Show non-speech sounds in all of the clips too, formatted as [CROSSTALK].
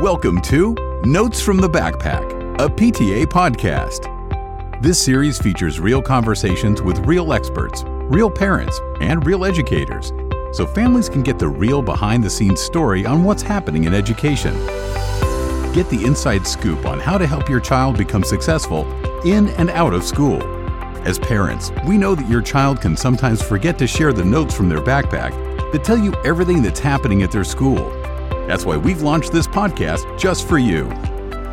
Welcome to Notes from the Backpack, a PTA podcast. This series features real conversations with real experts, real parents, and real educators, so families can get the real behind the scenes story on what's happening in education. Get the inside scoop on how to help your child become successful in and out of school. As parents, we know that your child can sometimes forget to share the notes from their backpack that tell you everything that's happening at their school. That's why we've launched this podcast just for you.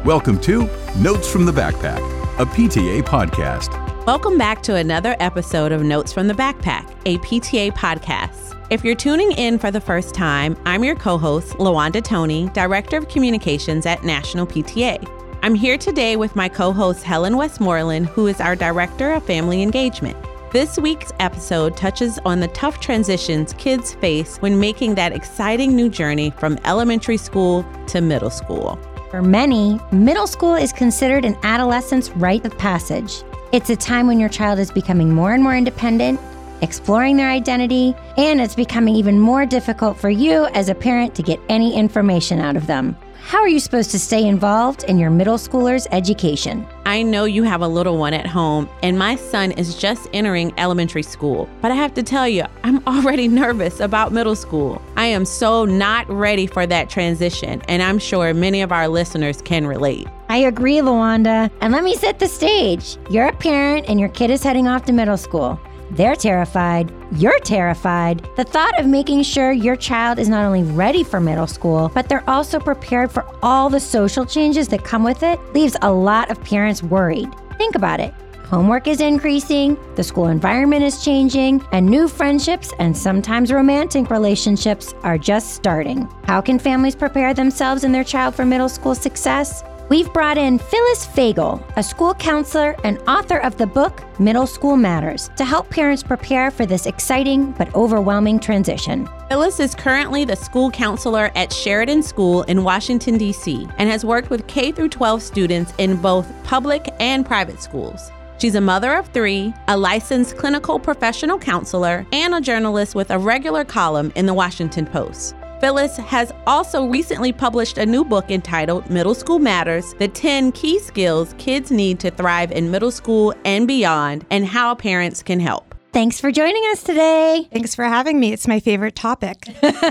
Welcome to Notes from the Backpack, a PTA podcast. Welcome back to another episode of Notes from the Backpack, a PTA podcast. If you're tuning in for the first time, I'm your co host, Lawanda Toney, Director of Communications at National PTA. I'm here today with my co host, Helen Westmoreland, who is our Director of Family Engagement. This week's episode touches on the tough transitions kids face when making that exciting new journey from elementary school to middle school. For many, middle school is considered an adolescent's rite of passage. It's a time when your child is becoming more and more independent, exploring their identity, and it's becoming even more difficult for you as a parent to get any information out of them. How are you supposed to stay involved in your middle schooler's education? I know you have a little one at home, and my son is just entering elementary school. But I have to tell you, I'm [LAUGHS] already nervous about middle school. I am so not ready for that transition, and I'm sure many of our listeners can relate. I agree, Lawanda. And let me set the stage. You're a parent, and your kid is heading off to middle school. They're terrified. You're terrified. The thought of making sure your child is not only ready for middle school, but they're also prepared for all the social changes that come with it leaves a lot of parents worried. Think about it. Homework is increasing, the school environment is changing, and new friendships and sometimes romantic relationships are just starting. How can families prepare themselves and their child for middle school success? We've brought in Phyllis Fagell, a school counselor and author of the book Middle School Matters, to help parents prepare for this exciting but overwhelming transition. Phyllis is currently the school counselor at Sheridan School in Washington, D.C., and has worked with K 12 students in both public and private schools. She's a mother of three, a licensed clinical professional counselor, and a journalist with a regular column in the Washington Post. Phyllis has also recently published a new book entitled Middle School Matters The 10 Key Skills Kids Need to Thrive in Middle School and Beyond, and How Parents Can Help. Thanks for joining us today. Thanks for having me. It's my favorite topic.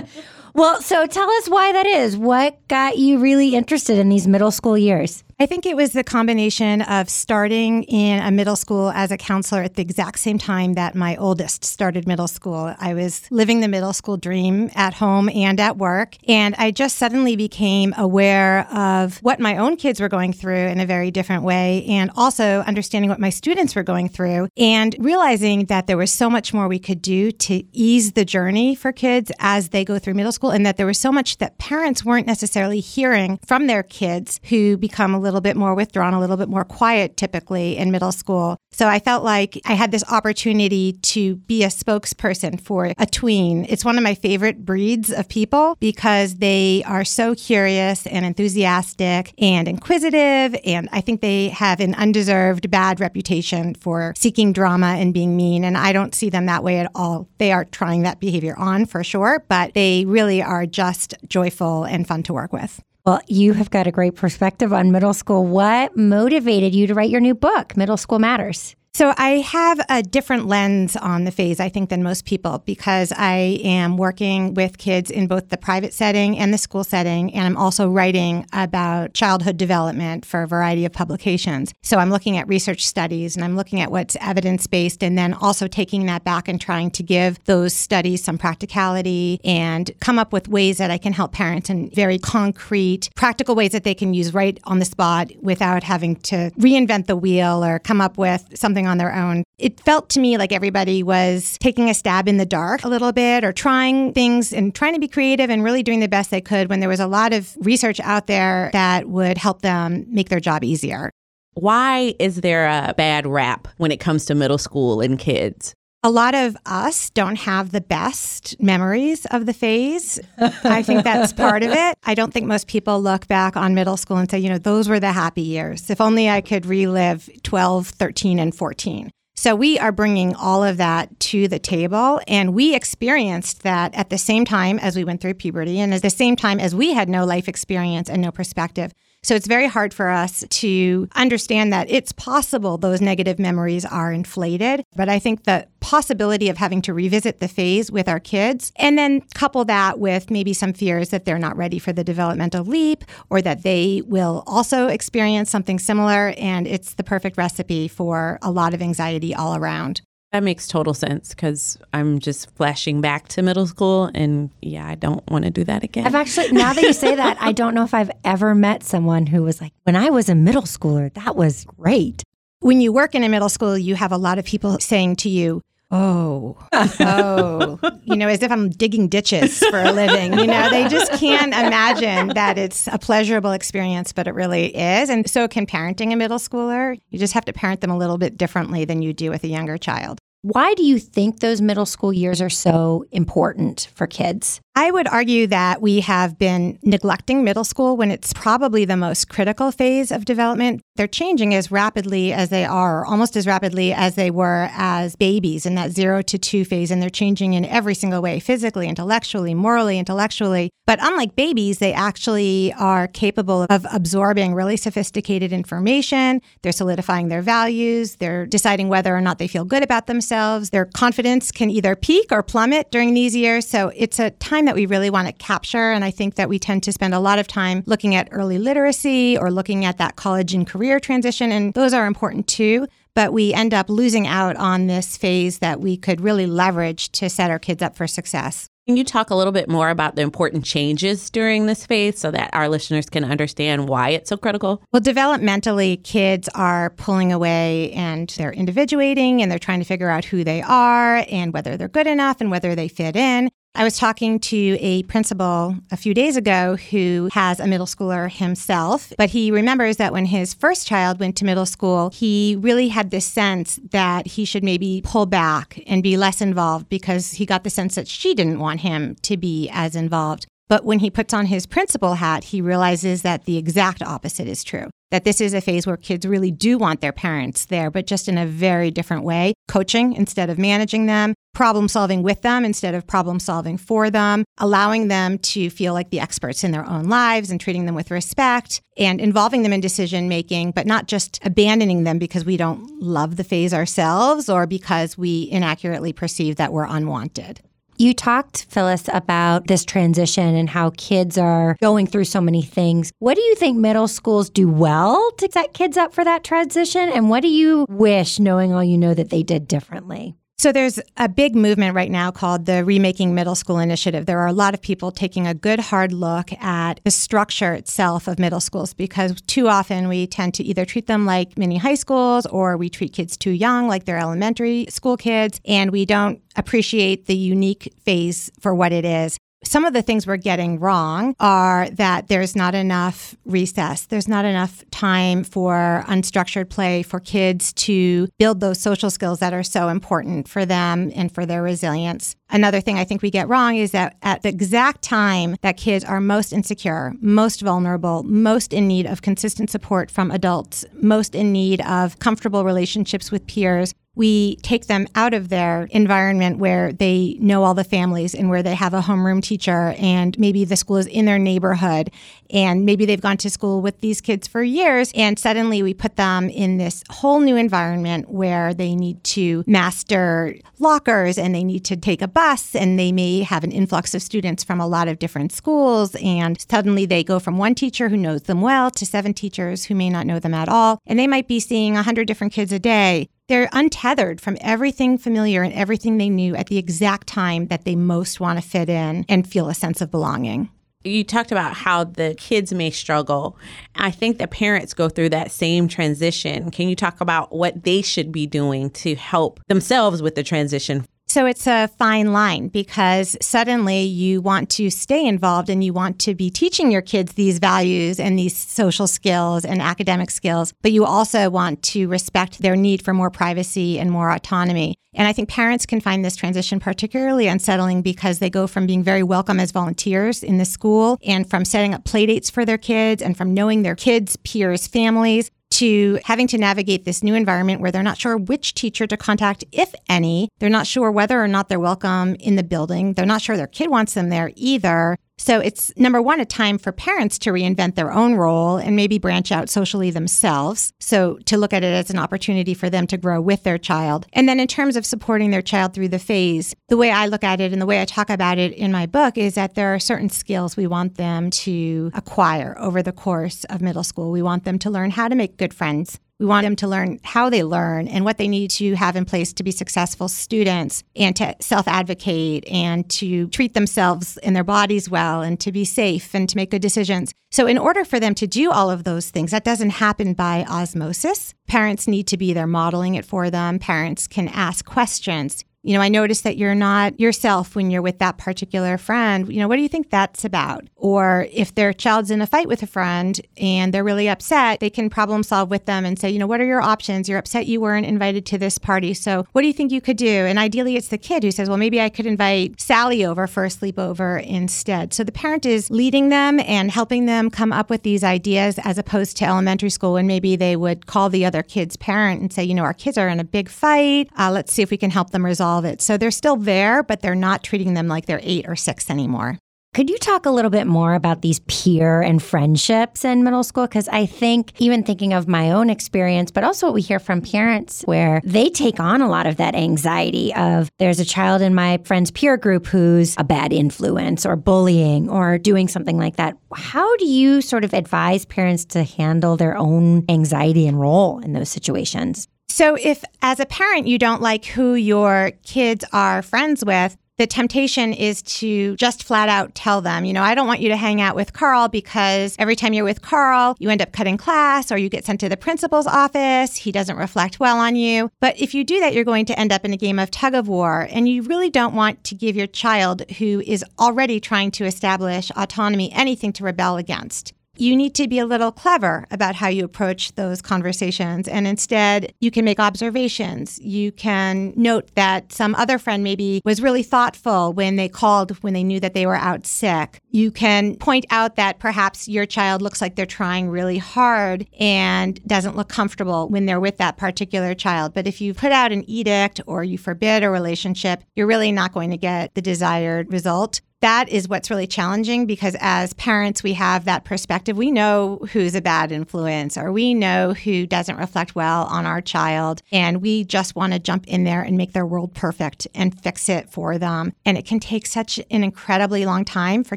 [LAUGHS] well, so tell us why that is. What got you really interested in these middle school years? I think it was the combination of starting in a middle school as a counselor at the exact same time that my oldest started middle school. I was living the middle school dream at home and at work. And I just suddenly became aware of what my own kids were going through in a very different way, and also understanding what my students were going through, and realizing that there was so much more we could do to ease the journey for kids as they go through middle school, and that there was so much that parents weren't necessarily hearing from their kids who become a little bit more withdrawn, a little bit more quiet typically in middle school. So I felt like I had this opportunity to be a spokesperson for a tween. It's one of my favorite breeds of people because they are so curious and enthusiastic and inquisitive. And I think they have an undeserved bad reputation for seeking drama and being mean. And I don't see them that way at all. They are trying that behavior on for sure, but they really are just joyful and fun to work with. Well, you have got a great perspective on middle school. What motivated you to write your new book, Middle School Matters? So I have a different lens on the phase, I think, than most people because I am working with kids in both the private setting and the school setting. And I'm also writing about childhood development for a variety of publications. So I'm looking at research studies and I'm looking at what's evidence based and then also taking that back and trying to give those studies some practicality and come up with ways that I can help parents in very concrete, practical ways that they can use right on the spot without having to reinvent the wheel or come up with something on their own. It felt to me like everybody was taking a stab in the dark a little bit or trying things and trying to be creative and really doing the best they could when there was a lot of research out there that would help them make their job easier. Why is there a bad rap when it comes to middle school and kids? A lot of us don't have the best memories of the phase. I think that's part of it. I don't think most people look back on middle school and say, you know, those were the happy years. If only I could relive 12, 13, and 14. So we are bringing all of that to the table. And we experienced that at the same time as we went through puberty and at the same time as we had no life experience and no perspective. So it's very hard for us to understand that it's possible those negative memories are inflated. But I think the possibility of having to revisit the phase with our kids and then couple that with maybe some fears that they're not ready for the developmental leap or that they will also experience something similar. And it's the perfect recipe for a lot of anxiety all around. That makes total sense because I'm just flashing back to middle school, and yeah, I don't want to do that again. I've actually, now that you say that, I don't know if I've ever met someone who was like, when I was a middle schooler, that was great. When you work in a middle school, you have a lot of people saying to you, Oh, oh, [LAUGHS] you know, as if I'm digging ditches for a living. You know, they just can't imagine that it's a pleasurable experience, but it really is. And so can parenting a middle schooler. You just have to parent them a little bit differently than you do with a younger child. Why do you think those middle school years are so important for kids? I would argue that we have been neglecting middle school when it's probably the most critical phase of development. They're changing as rapidly as they are, almost as rapidly as they were as babies in that zero to two phase. And they're changing in every single way physically, intellectually, morally, intellectually. But unlike babies, they actually are capable of absorbing really sophisticated information. They're solidifying their values. They're deciding whether or not they feel good about themselves. Their confidence can either peak or plummet during these years. So it's a time that we really want to capture. And I think that we tend to spend a lot of time looking at early literacy or looking at that college and career transition. And those are important too. But we end up losing out on this phase that we could really leverage to set our kids up for success. Can you talk a little bit more about the important changes during this phase so that our listeners can understand why it's so critical? Well, developmentally, kids are pulling away and they're individuating and they're trying to figure out who they are and whether they're good enough and whether they fit in. I was talking to a principal a few days ago who has a middle schooler himself, but he remembers that when his first child went to middle school, he really had this sense that he should maybe pull back and be less involved because he got the sense that she didn't want him to be as involved. But when he puts on his principal hat, he realizes that the exact opposite is true. That this is a phase where kids really do want their parents there, but just in a very different way. Coaching instead of managing them, problem solving with them instead of problem solving for them, allowing them to feel like the experts in their own lives and treating them with respect and involving them in decision making, but not just abandoning them because we don't love the phase ourselves or because we inaccurately perceive that we're unwanted. You talked, Phyllis, about this transition and how kids are going through so many things. What do you think middle schools do well to set kids up for that transition? And what do you wish, knowing all you know, that they did differently? So there's a big movement right now called the Remaking Middle School Initiative. There are a lot of people taking a good hard look at the structure itself of middle schools because too often we tend to either treat them like mini high schools or we treat kids too young like they're elementary school kids and we don't appreciate the unique phase for what it is some of the things we're getting wrong are that there's not enough recess. There's not enough time for unstructured play for kids to build those social skills that are so important for them and for their resilience. Another thing I think we get wrong is that at the exact time that kids are most insecure, most vulnerable, most in need of consistent support from adults, most in need of comfortable relationships with peers, we take them out of their environment where they know all the families and where they have a homeroom teacher and maybe the school is in their neighborhood and maybe they've gone to school with these kids for years and suddenly we put them in this whole new environment where they need to master lockers and they need to take a bus and they may have an influx of students from a lot of different schools and suddenly they go from one teacher who knows them well to seven teachers who may not know them at all. And they might be seeing 100 different kids a day they're untethered from everything familiar and everything they knew at the exact time that they most want to fit in and feel a sense of belonging. You talked about how the kids may struggle. I think the parents go through that same transition. Can you talk about what they should be doing to help themselves with the transition so it's a fine line because suddenly you want to stay involved and you want to be teaching your kids these values and these social skills and academic skills, but you also want to respect their need for more privacy and more autonomy. And I think parents can find this transition particularly unsettling because they go from being very welcome as volunteers in the school and from setting up playdates for their kids and from knowing their kids' peers' families to having to navigate this new environment where they're not sure which teacher to contact, if any. They're not sure whether or not they're welcome in the building. They're not sure their kid wants them there either. So it's number one, a time for parents to reinvent their own role and maybe branch out socially themselves. So to look at it as an opportunity for them to grow with their child. And then in terms of supporting their child through the phase, the way I look at it and the way I talk about it in my book is that there are certain skills we want them to acquire over the course of middle school. We want them to learn how to make good friends. We want them to learn how they learn and what they need to have in place to be successful students and to self advocate and to treat themselves and their bodies well and to be safe and to make good decisions. So, in order for them to do all of those things, that doesn't happen by osmosis. Parents need to be there modeling it for them. Parents can ask questions you know, I notice that you're not yourself when you're with that particular friend. You know, what do you think that's about? Or if their child's in a fight with a friend and they're really upset, they can problem solve with them and say, you know, what are your options? You're upset you weren't invited to this party. So what do you think you could do? And ideally, it's the kid who says, well, maybe I could invite Sally over for a sleepover instead. So the parent is leading them and helping them come up with these ideas as opposed to elementary school when maybe they would call the other kid's parent and say, you know, our kids are in a big fight. Uh, let's see if we can help them resolve it. So they're still there, but they're not treating them like they're eight or six anymore. Could you talk a little bit more about these peer and friendships in middle school? Because I think, even thinking of my own experience, but also what we hear from parents, where they take on a lot of that anxiety of there's a child in my friend's peer group who's a bad influence or bullying or doing something like that. How do you sort of advise parents to handle their own anxiety and role in those situations? So, if as a parent you don't like who your kids are friends with, the temptation is to just flat out tell them, you know, I don't want you to hang out with Carl because every time you're with Carl, you end up cutting class or you get sent to the principal's office. He doesn't reflect well on you. But if you do that, you're going to end up in a game of tug of war. And you really don't want to give your child who is already trying to establish autonomy anything to rebel against you need to be a little clever about how you approach those conversations. And instead, you can make observations. You can note that some other friend maybe was really thoughtful when they called when they knew that they were out sick. You can point out that perhaps your child looks like they're trying really hard and doesn't look comfortable when they're with that particular child. But if you put out an edict or you forbid a relationship, you're really not going to get the desired result that is what's really challenging because as parents, we have that perspective. We know who's a bad influence or we know who doesn't reflect well on our child. And we just want to jump in there and make their world perfect and fix it for them. And it can take such an incredibly long time for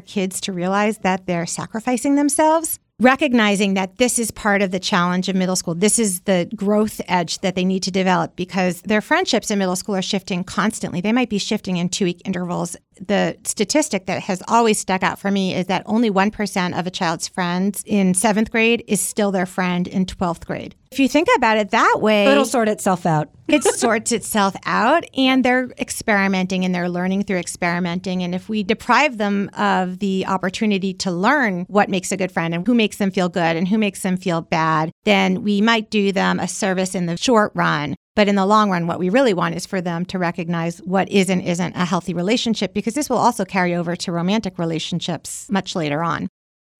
kids to realize that they're sacrificing themselves recognizing that this is part of the challenge of middle school. This is the growth edge that they need to develop because their friendships in middle school are shifting constantly. They might be shifting in two week intervals. The statistic that has always stuck out for me is that only 1% of a child's friends in seventh grade is still their friend in 12th grade. If you think about it that way, it'll sort itself out. [LAUGHS] it sorts itself out, and they're experimenting and they're learning through experimenting. And if we deprive them of the opportunity to learn what makes a good friend and who makes them feel good and who makes them feel bad, then we might do them a service in the short run. But in the long run, what we really want is for them to recognize what is and isn't a healthy relationship because this will also carry over to romantic relationships much later on.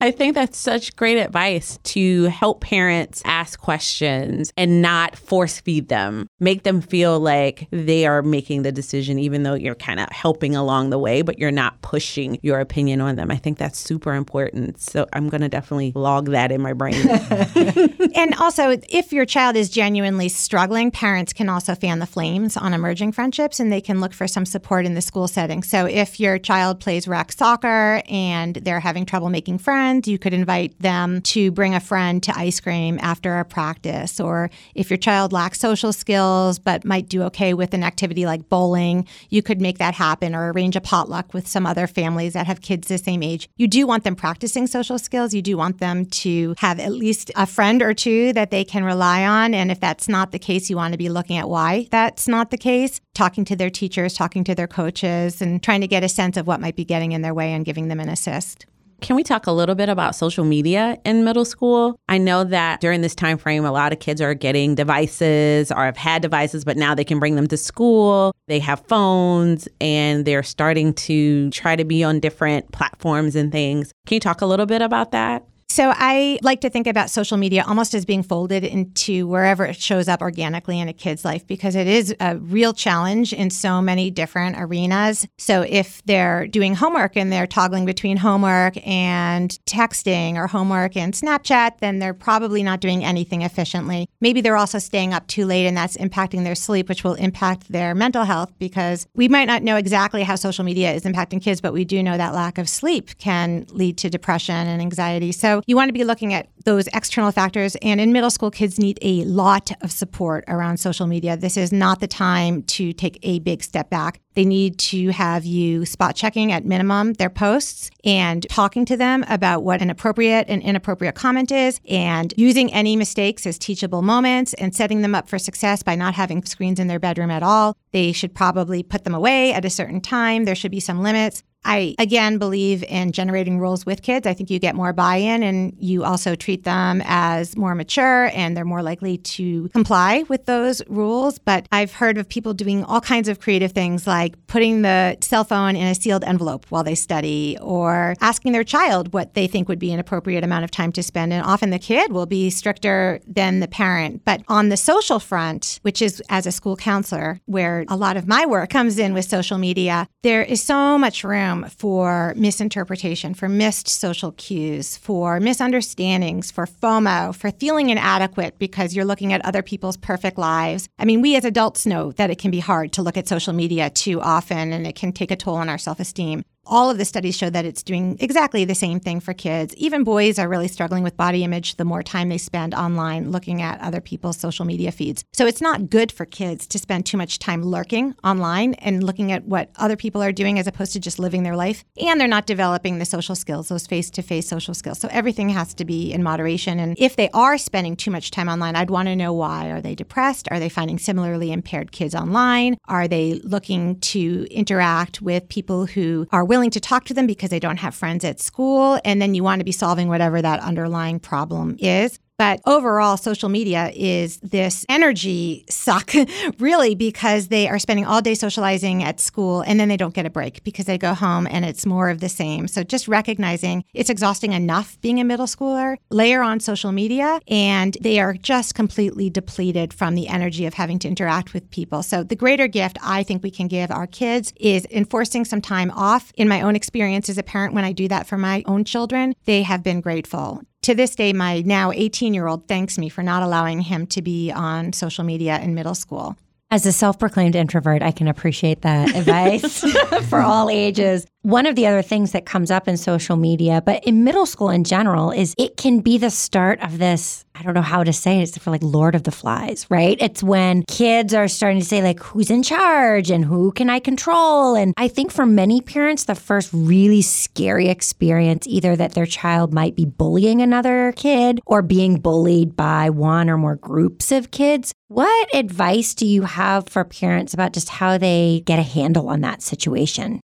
I think that's such great advice to help parents ask questions and not force feed them. Make them feel like they are making the decision, even though you're kind of helping along the way, but you're not pushing your opinion on them. I think that's super important. So I'm going to definitely log that in my brain. [LAUGHS] and also, if your child is genuinely struggling, parents can also fan the flames on emerging friendships and they can look for some support in the school setting. So if your child plays rec soccer and they're having trouble making friends, friend, you could invite them to bring a friend to ice cream after a practice. Or if your child lacks social skills but might do okay with an activity like bowling, you could make that happen or arrange a potluck with some other families that have kids the same age. You do want them practicing social skills. You do want them to have at least a friend or two that they can rely on. And if that's not the case, you want to be looking at why that's not the case, talking to their teachers, talking to their coaches, and trying to get a sense of what might be getting in their way and giving them an assist. Can we talk a little bit about social media in middle school? I know that during this time frame, a lot of kids are getting devices or have had devices, but now they can bring them to school. They have phones and they're starting to try to be on different platforms and things. Can you talk a little bit about that? So I like to think about social media almost as being folded into wherever it shows up organically in a kid's life because it is a real challenge in so many different arenas. So if they're doing homework and they're toggling between homework and texting or homework and Snapchat, then they're probably not doing anything efficiently. Maybe they're also staying up too late and that's impacting their sleep, which will impact their mental health because we might not know exactly how social media is impacting kids, but we do know that lack of sleep can lead to depression and anxiety. So you want to be looking at those external factors. And in middle school, kids need a lot of support around social media. This is not the time to take a big step back. They need to have you spot checking at minimum their posts and talking to them about what an appropriate and inappropriate comment is and using any mistakes as teachable moments and setting them up for success by not having screens in their bedroom at all. They should probably put them away at a certain time. There should be some limits. I again believe in generating rules with kids. I think you get more buy in and you also treat them as more mature and they're more likely to comply with those rules. But I've heard of people doing all kinds of creative things like putting the cell phone in a sealed envelope while they study or asking their child what they think would be an appropriate amount of time to spend. And often the kid will be stricter than the parent. But on the social front, which is as a school counselor, where a lot of my work comes in with social media, there is so much room room for misinterpretation, for missed social cues, for misunderstandings, for FOMO, for feeling inadequate because you're looking at other people's perfect lives. I mean, we as adults know that it can be hard to look at social media too often and it can take a toll on our self esteem all of the studies show that it's doing exactly the same thing for kids. Even boys are really struggling with body image the more time they spend online looking at other people's social media feeds. So it's not good for kids to spend too much time lurking online and looking at what other people are doing as opposed to just living their life. And they're not developing the social skills, those face to face social skills. So everything has to be in moderation. And if they are spending too much time online, I'd want to know why. Are they depressed? Are they finding similarly impaired kids online? Are they looking to interact with people who are willing to talk to them because they don't have friends at school. And then you want to be solving whatever that underlying problem is. But overall, social media is this energy suck, [LAUGHS] really, because they are spending all day socializing at school and then they don't get a break because they go home and it's more of the same. So just recognizing it's exhausting enough being a middle schooler, layer on social media, and they are just completely depleted from the energy of having to interact with people. So the greater gift I think we can give our kids is enforcing some time off. In my own experience as a parent, when I do that for my own children, they have been grateful to this day, my now 18 year old thanks me for not allowing him to be on social media in middle school. As a self proclaimed introvert, I can appreciate that [LAUGHS] advice [LAUGHS] for all ages. One of the other things that comes up in social media, but in middle school in general, is it can be the start of this. I don't know how to say it. It's for like Lord of the Flies, right? It's when kids are starting to say, like, who's in charge and who can I control? And I think for many parents, the first really scary experience, either that their child might be bullying another kid or being bullied by one or more groups of kids. What advice do you have for parents about just how they get a handle on that situation?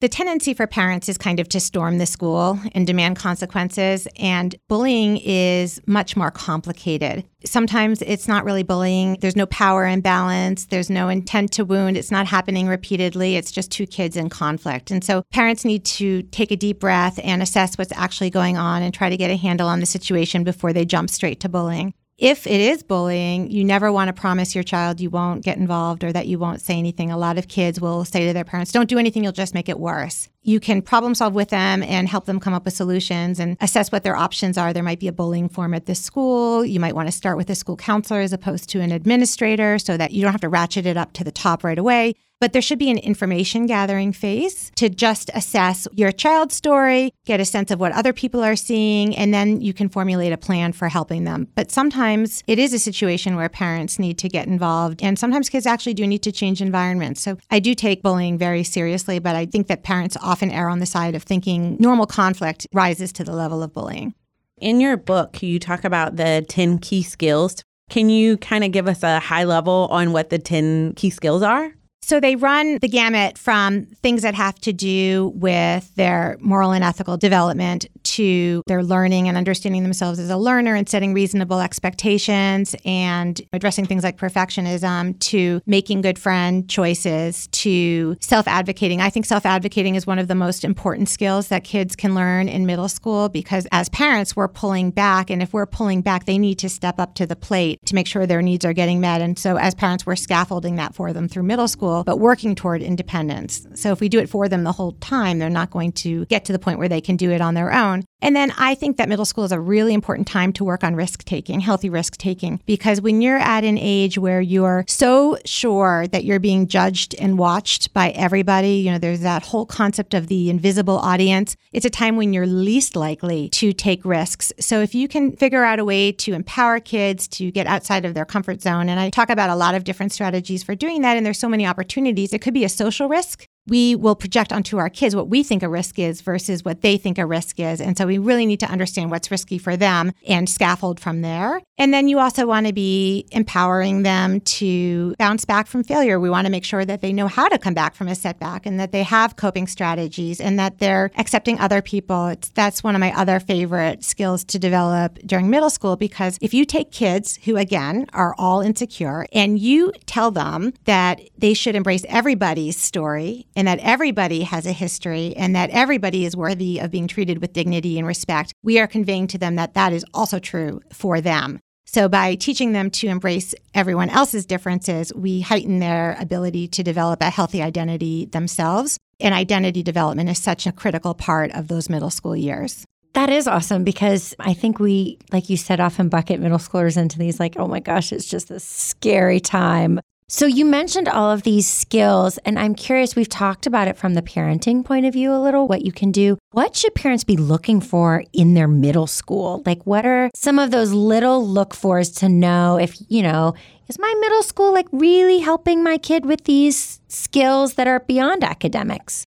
The tendency for parents is kind of to storm the school and demand consequences, and bullying is much more complicated. Sometimes it's not really bullying. There's no power imbalance. There's no intent to wound. It's not happening repeatedly. It's just two kids in conflict. And so parents need to take a deep breath and assess what's actually going on and try to get a handle on the situation before they jump straight to bullying if it is bullying, you never want to promise your child you won't get involved or that you won't say anything. A lot of kids will say to their parents, Don't do anything, you'll just make it worse. You can problem solve with them and help them come up with solutions and assess what their options are. There might be a bullying form at this school. You might want to start with a school counselor as opposed to an administrator so that you don't have to ratchet it up to the top right away. But there should be an information gathering phase to just assess your child's story, get a sense of what other people are seeing, and then you can formulate a plan for helping them. But sometimes it is a situation where parents need to get involved, and sometimes kids actually do need to change environments. So I do take bullying very seriously, but I think that parents often err on the side of thinking normal conflict rises to the level of bullying. In your book, you talk about the 10 key skills. Can you kind of give us a high level on what the 10 key skills are? So they run the gamut from things that have to do with their moral and ethical development to their learning and understanding themselves as a learner and setting reasonable expectations and addressing things like perfectionism to making good friend choices to self advocating. I think self advocating is one of the most important skills that kids can learn in middle school because as parents, we're pulling back. And if we're pulling back, they need to step up to the plate to make sure their needs are getting met. And so as parents, we're scaffolding that for them through middle school, but working toward independence. So if we do it for them the whole time, they're not going to get to the point where they can do it on their own. And then I think that middle school is a really important time to work on risk taking, healthy risk taking, because when you're at an age where you're so sure that you're being judged and watched by everybody, you know, there's that whole concept of the invisible audience. It's a time when you're least likely to take risks. So if you can figure out a way to empower kids to get outside of their comfort zone, and I talk about a lot of different strategies for doing that, and there's so many opportunities. It could be a social risk we will project onto our kids what we think a risk is versus what they think a risk is. And so we really need to understand what's risky for them and scaffold from there. And then you also want to be empowering them to bounce back from failure. We want to make sure that they know how to come back from a setback and that they have coping strategies and that they're accepting other people. It's, that's one of my other favorite skills to develop during middle school because if you take kids who, again, are all insecure and you tell them that they should embrace everybody's story and that everybody has a history and that everybody is worthy of being treated with dignity and respect, we are conveying to them that that is also true for them. So, by teaching them to embrace everyone else's differences, we heighten their ability to develop a healthy identity themselves. And identity development is such a critical part of those middle school years. That is awesome because I think we, like you said, often bucket middle schoolers into these, like, oh my gosh, it's just a scary time. So you mentioned all of these skills, and I'm curious, we've talked about it from the parenting point of view a little, what you can do. What should parents be looking for in their middle school? Like, what are some of those little look fors to know if, you know, is my middle school like really helping my kid with these skills that are beyond academics?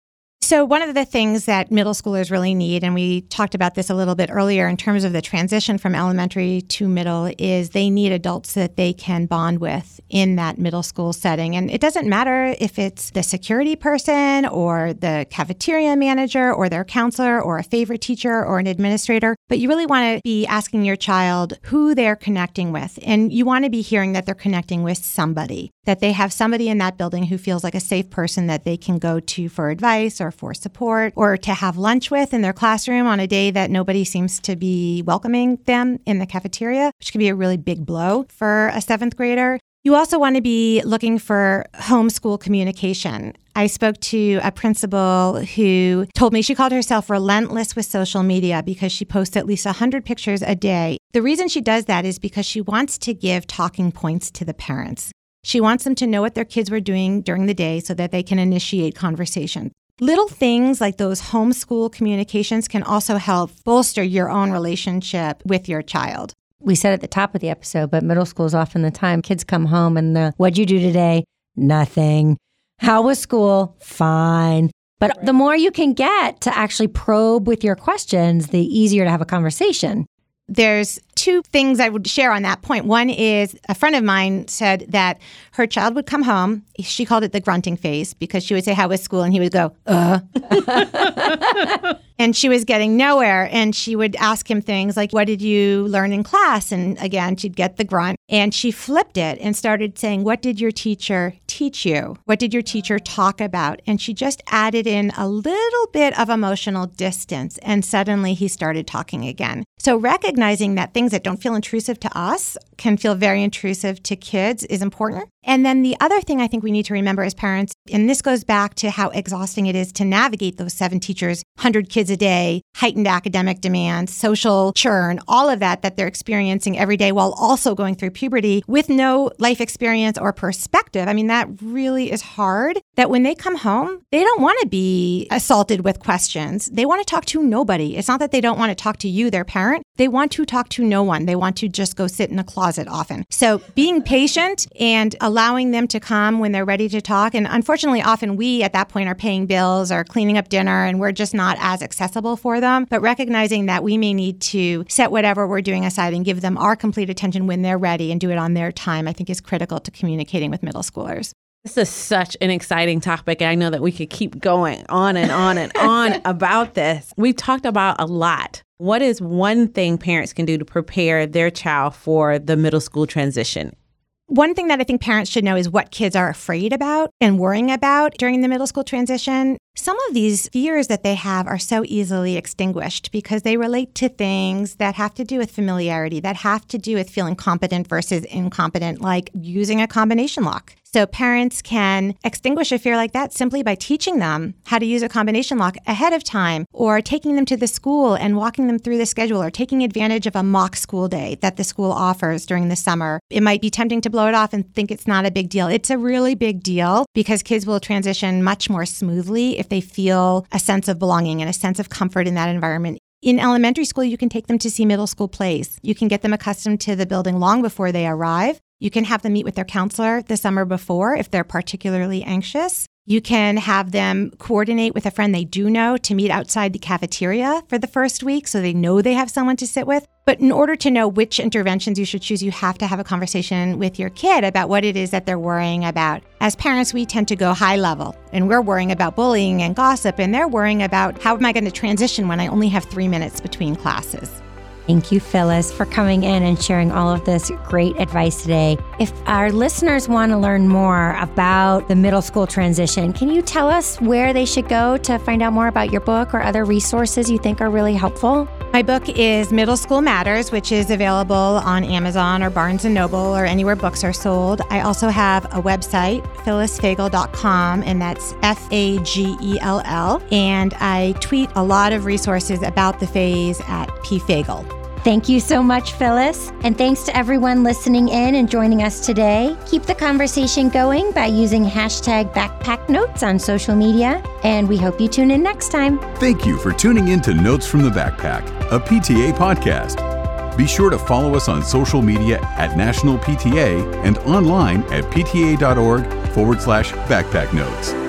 So, one of the things that middle schoolers really need, and we talked about this a little bit earlier in terms of the transition from elementary to middle, is they need adults that they can bond with in that middle school setting. And it doesn't matter if it's the security person or the cafeteria manager or their counselor or a favorite teacher or an administrator, but you really want to be asking your child who they're connecting with. And you want to be hearing that they're connecting with somebody, that they have somebody in that building who feels like a safe person that they can go to for advice or for support or to have lunch with in their classroom on a day that nobody seems to be welcoming them in the cafeteria, which can be a really big blow for a seventh grader. You also want to be looking for homeschool communication. I spoke to a principal who told me she called herself relentless with social media because she posts at least 100 pictures a day. The reason she does that is because she wants to give talking points to the parents. She wants them to know what their kids were doing during the day so that they can initiate conversation. Little things like those homeschool communications can also help bolster your own relationship with your child. We said at the top of the episode, but middle school is often the time kids come home and the, what'd you do today? Nothing. How was school? Fine. But the more you can get to actually probe with your questions, the easier to have a conversation. There's two things I would share on that point. One is a friend of mine said that her child would come home. She called it the grunting phase because she would say, How was school? And he would go, Uh. [LAUGHS] and she was getting nowhere. And she would ask him things like, What did you learn in class? And again, she'd get the grunt. And she flipped it and started saying, What did your teacher teach you? What did your teacher talk about? And she just added in a little bit of emotional distance. And suddenly he started talking again. So recognizing that things that don't feel intrusive to us can feel very intrusive to kids is important. And then the other thing I think we need to remember as parents, and this goes back to how exhausting it is to navigate those seven teachers, 100 kids a day, heightened academic demands, social churn, all of that that they're experiencing every day while also going through puberty with no life experience or perspective. I mean, that really is hard. That when they come home, they don't want to be assaulted with questions. They want to talk to nobody. It's not that they don't want to talk to you, their parent. They want to talk to no one. They want to just go sit in a closet often. So being patient and allowing them to come when they're ready to talk. And unfortunately, often we at that point are paying bills or cleaning up dinner and we're just not as accessible for them. But recognizing that we may need to set whatever we're doing aside and give them our complete attention when they're ready and do it on their time, I think is critical to communicating with middle schoolers. This is such an exciting topic. And I know that we could keep going on and on and on [LAUGHS] about this. We've talked about a lot What is one thing parents can do to prepare their child for the middle school transition? One thing that I think parents should know is what kids are afraid about and worrying about during the middle school transition. Some of these fears that they have are so easily extinguished because they relate to things that have to do with familiarity, that have to do with feeling competent versus incompetent, like using a combination lock. So parents can extinguish a fear like that simply by teaching them how to use a combination lock ahead of time or taking them to the school and walking them through the schedule or taking advantage of a mock school day that the school offers during the summer. It might be tempting to blow it off and think it's not a big deal. It's a really big deal because kids will transition much more smoothly if they feel a sense of belonging and a sense of comfort in that environment. In elementary school, you can take them to see middle school plays. You can get them accustomed to the building long before they arrive. You can have them meet with their counselor the summer before if they're particularly anxious. You can have them coordinate with a friend they do know to meet outside the cafeteria for the first week so they know they have someone to sit with. But in order to know which interventions you should choose, you have to have a conversation with your kid about what it is that they're worrying about. As parents, we tend to go high level and we're worrying about bullying and gossip, and they're worrying about how am I going to transition when I only have three minutes between classes. Thank you, Phyllis, for coming in and sharing all of this great advice today. If our listeners want to learn more about the middle school transition, can you tell us where they should go to find out more about your book or other resources you think are really helpful? My book is Middle School Matters, which is available on Amazon or Barnes & Noble or anywhere books are sold. I also have a website, phyllisfagell.com, and that's F-A-G-E-L-L. And I tweet a lot of resources about the phase at pfagell. Thank you so much, Phyllis. And thanks to everyone listening in and joining us today. Keep the conversation going by using hashtag backpack notes on social media. And we hope you tune in next time. Thank you for tuning in to Notes from the Backpack, a PTA podcast. Be sure to follow us on social media at National PTA and online at pta.org forward slash backpack notes.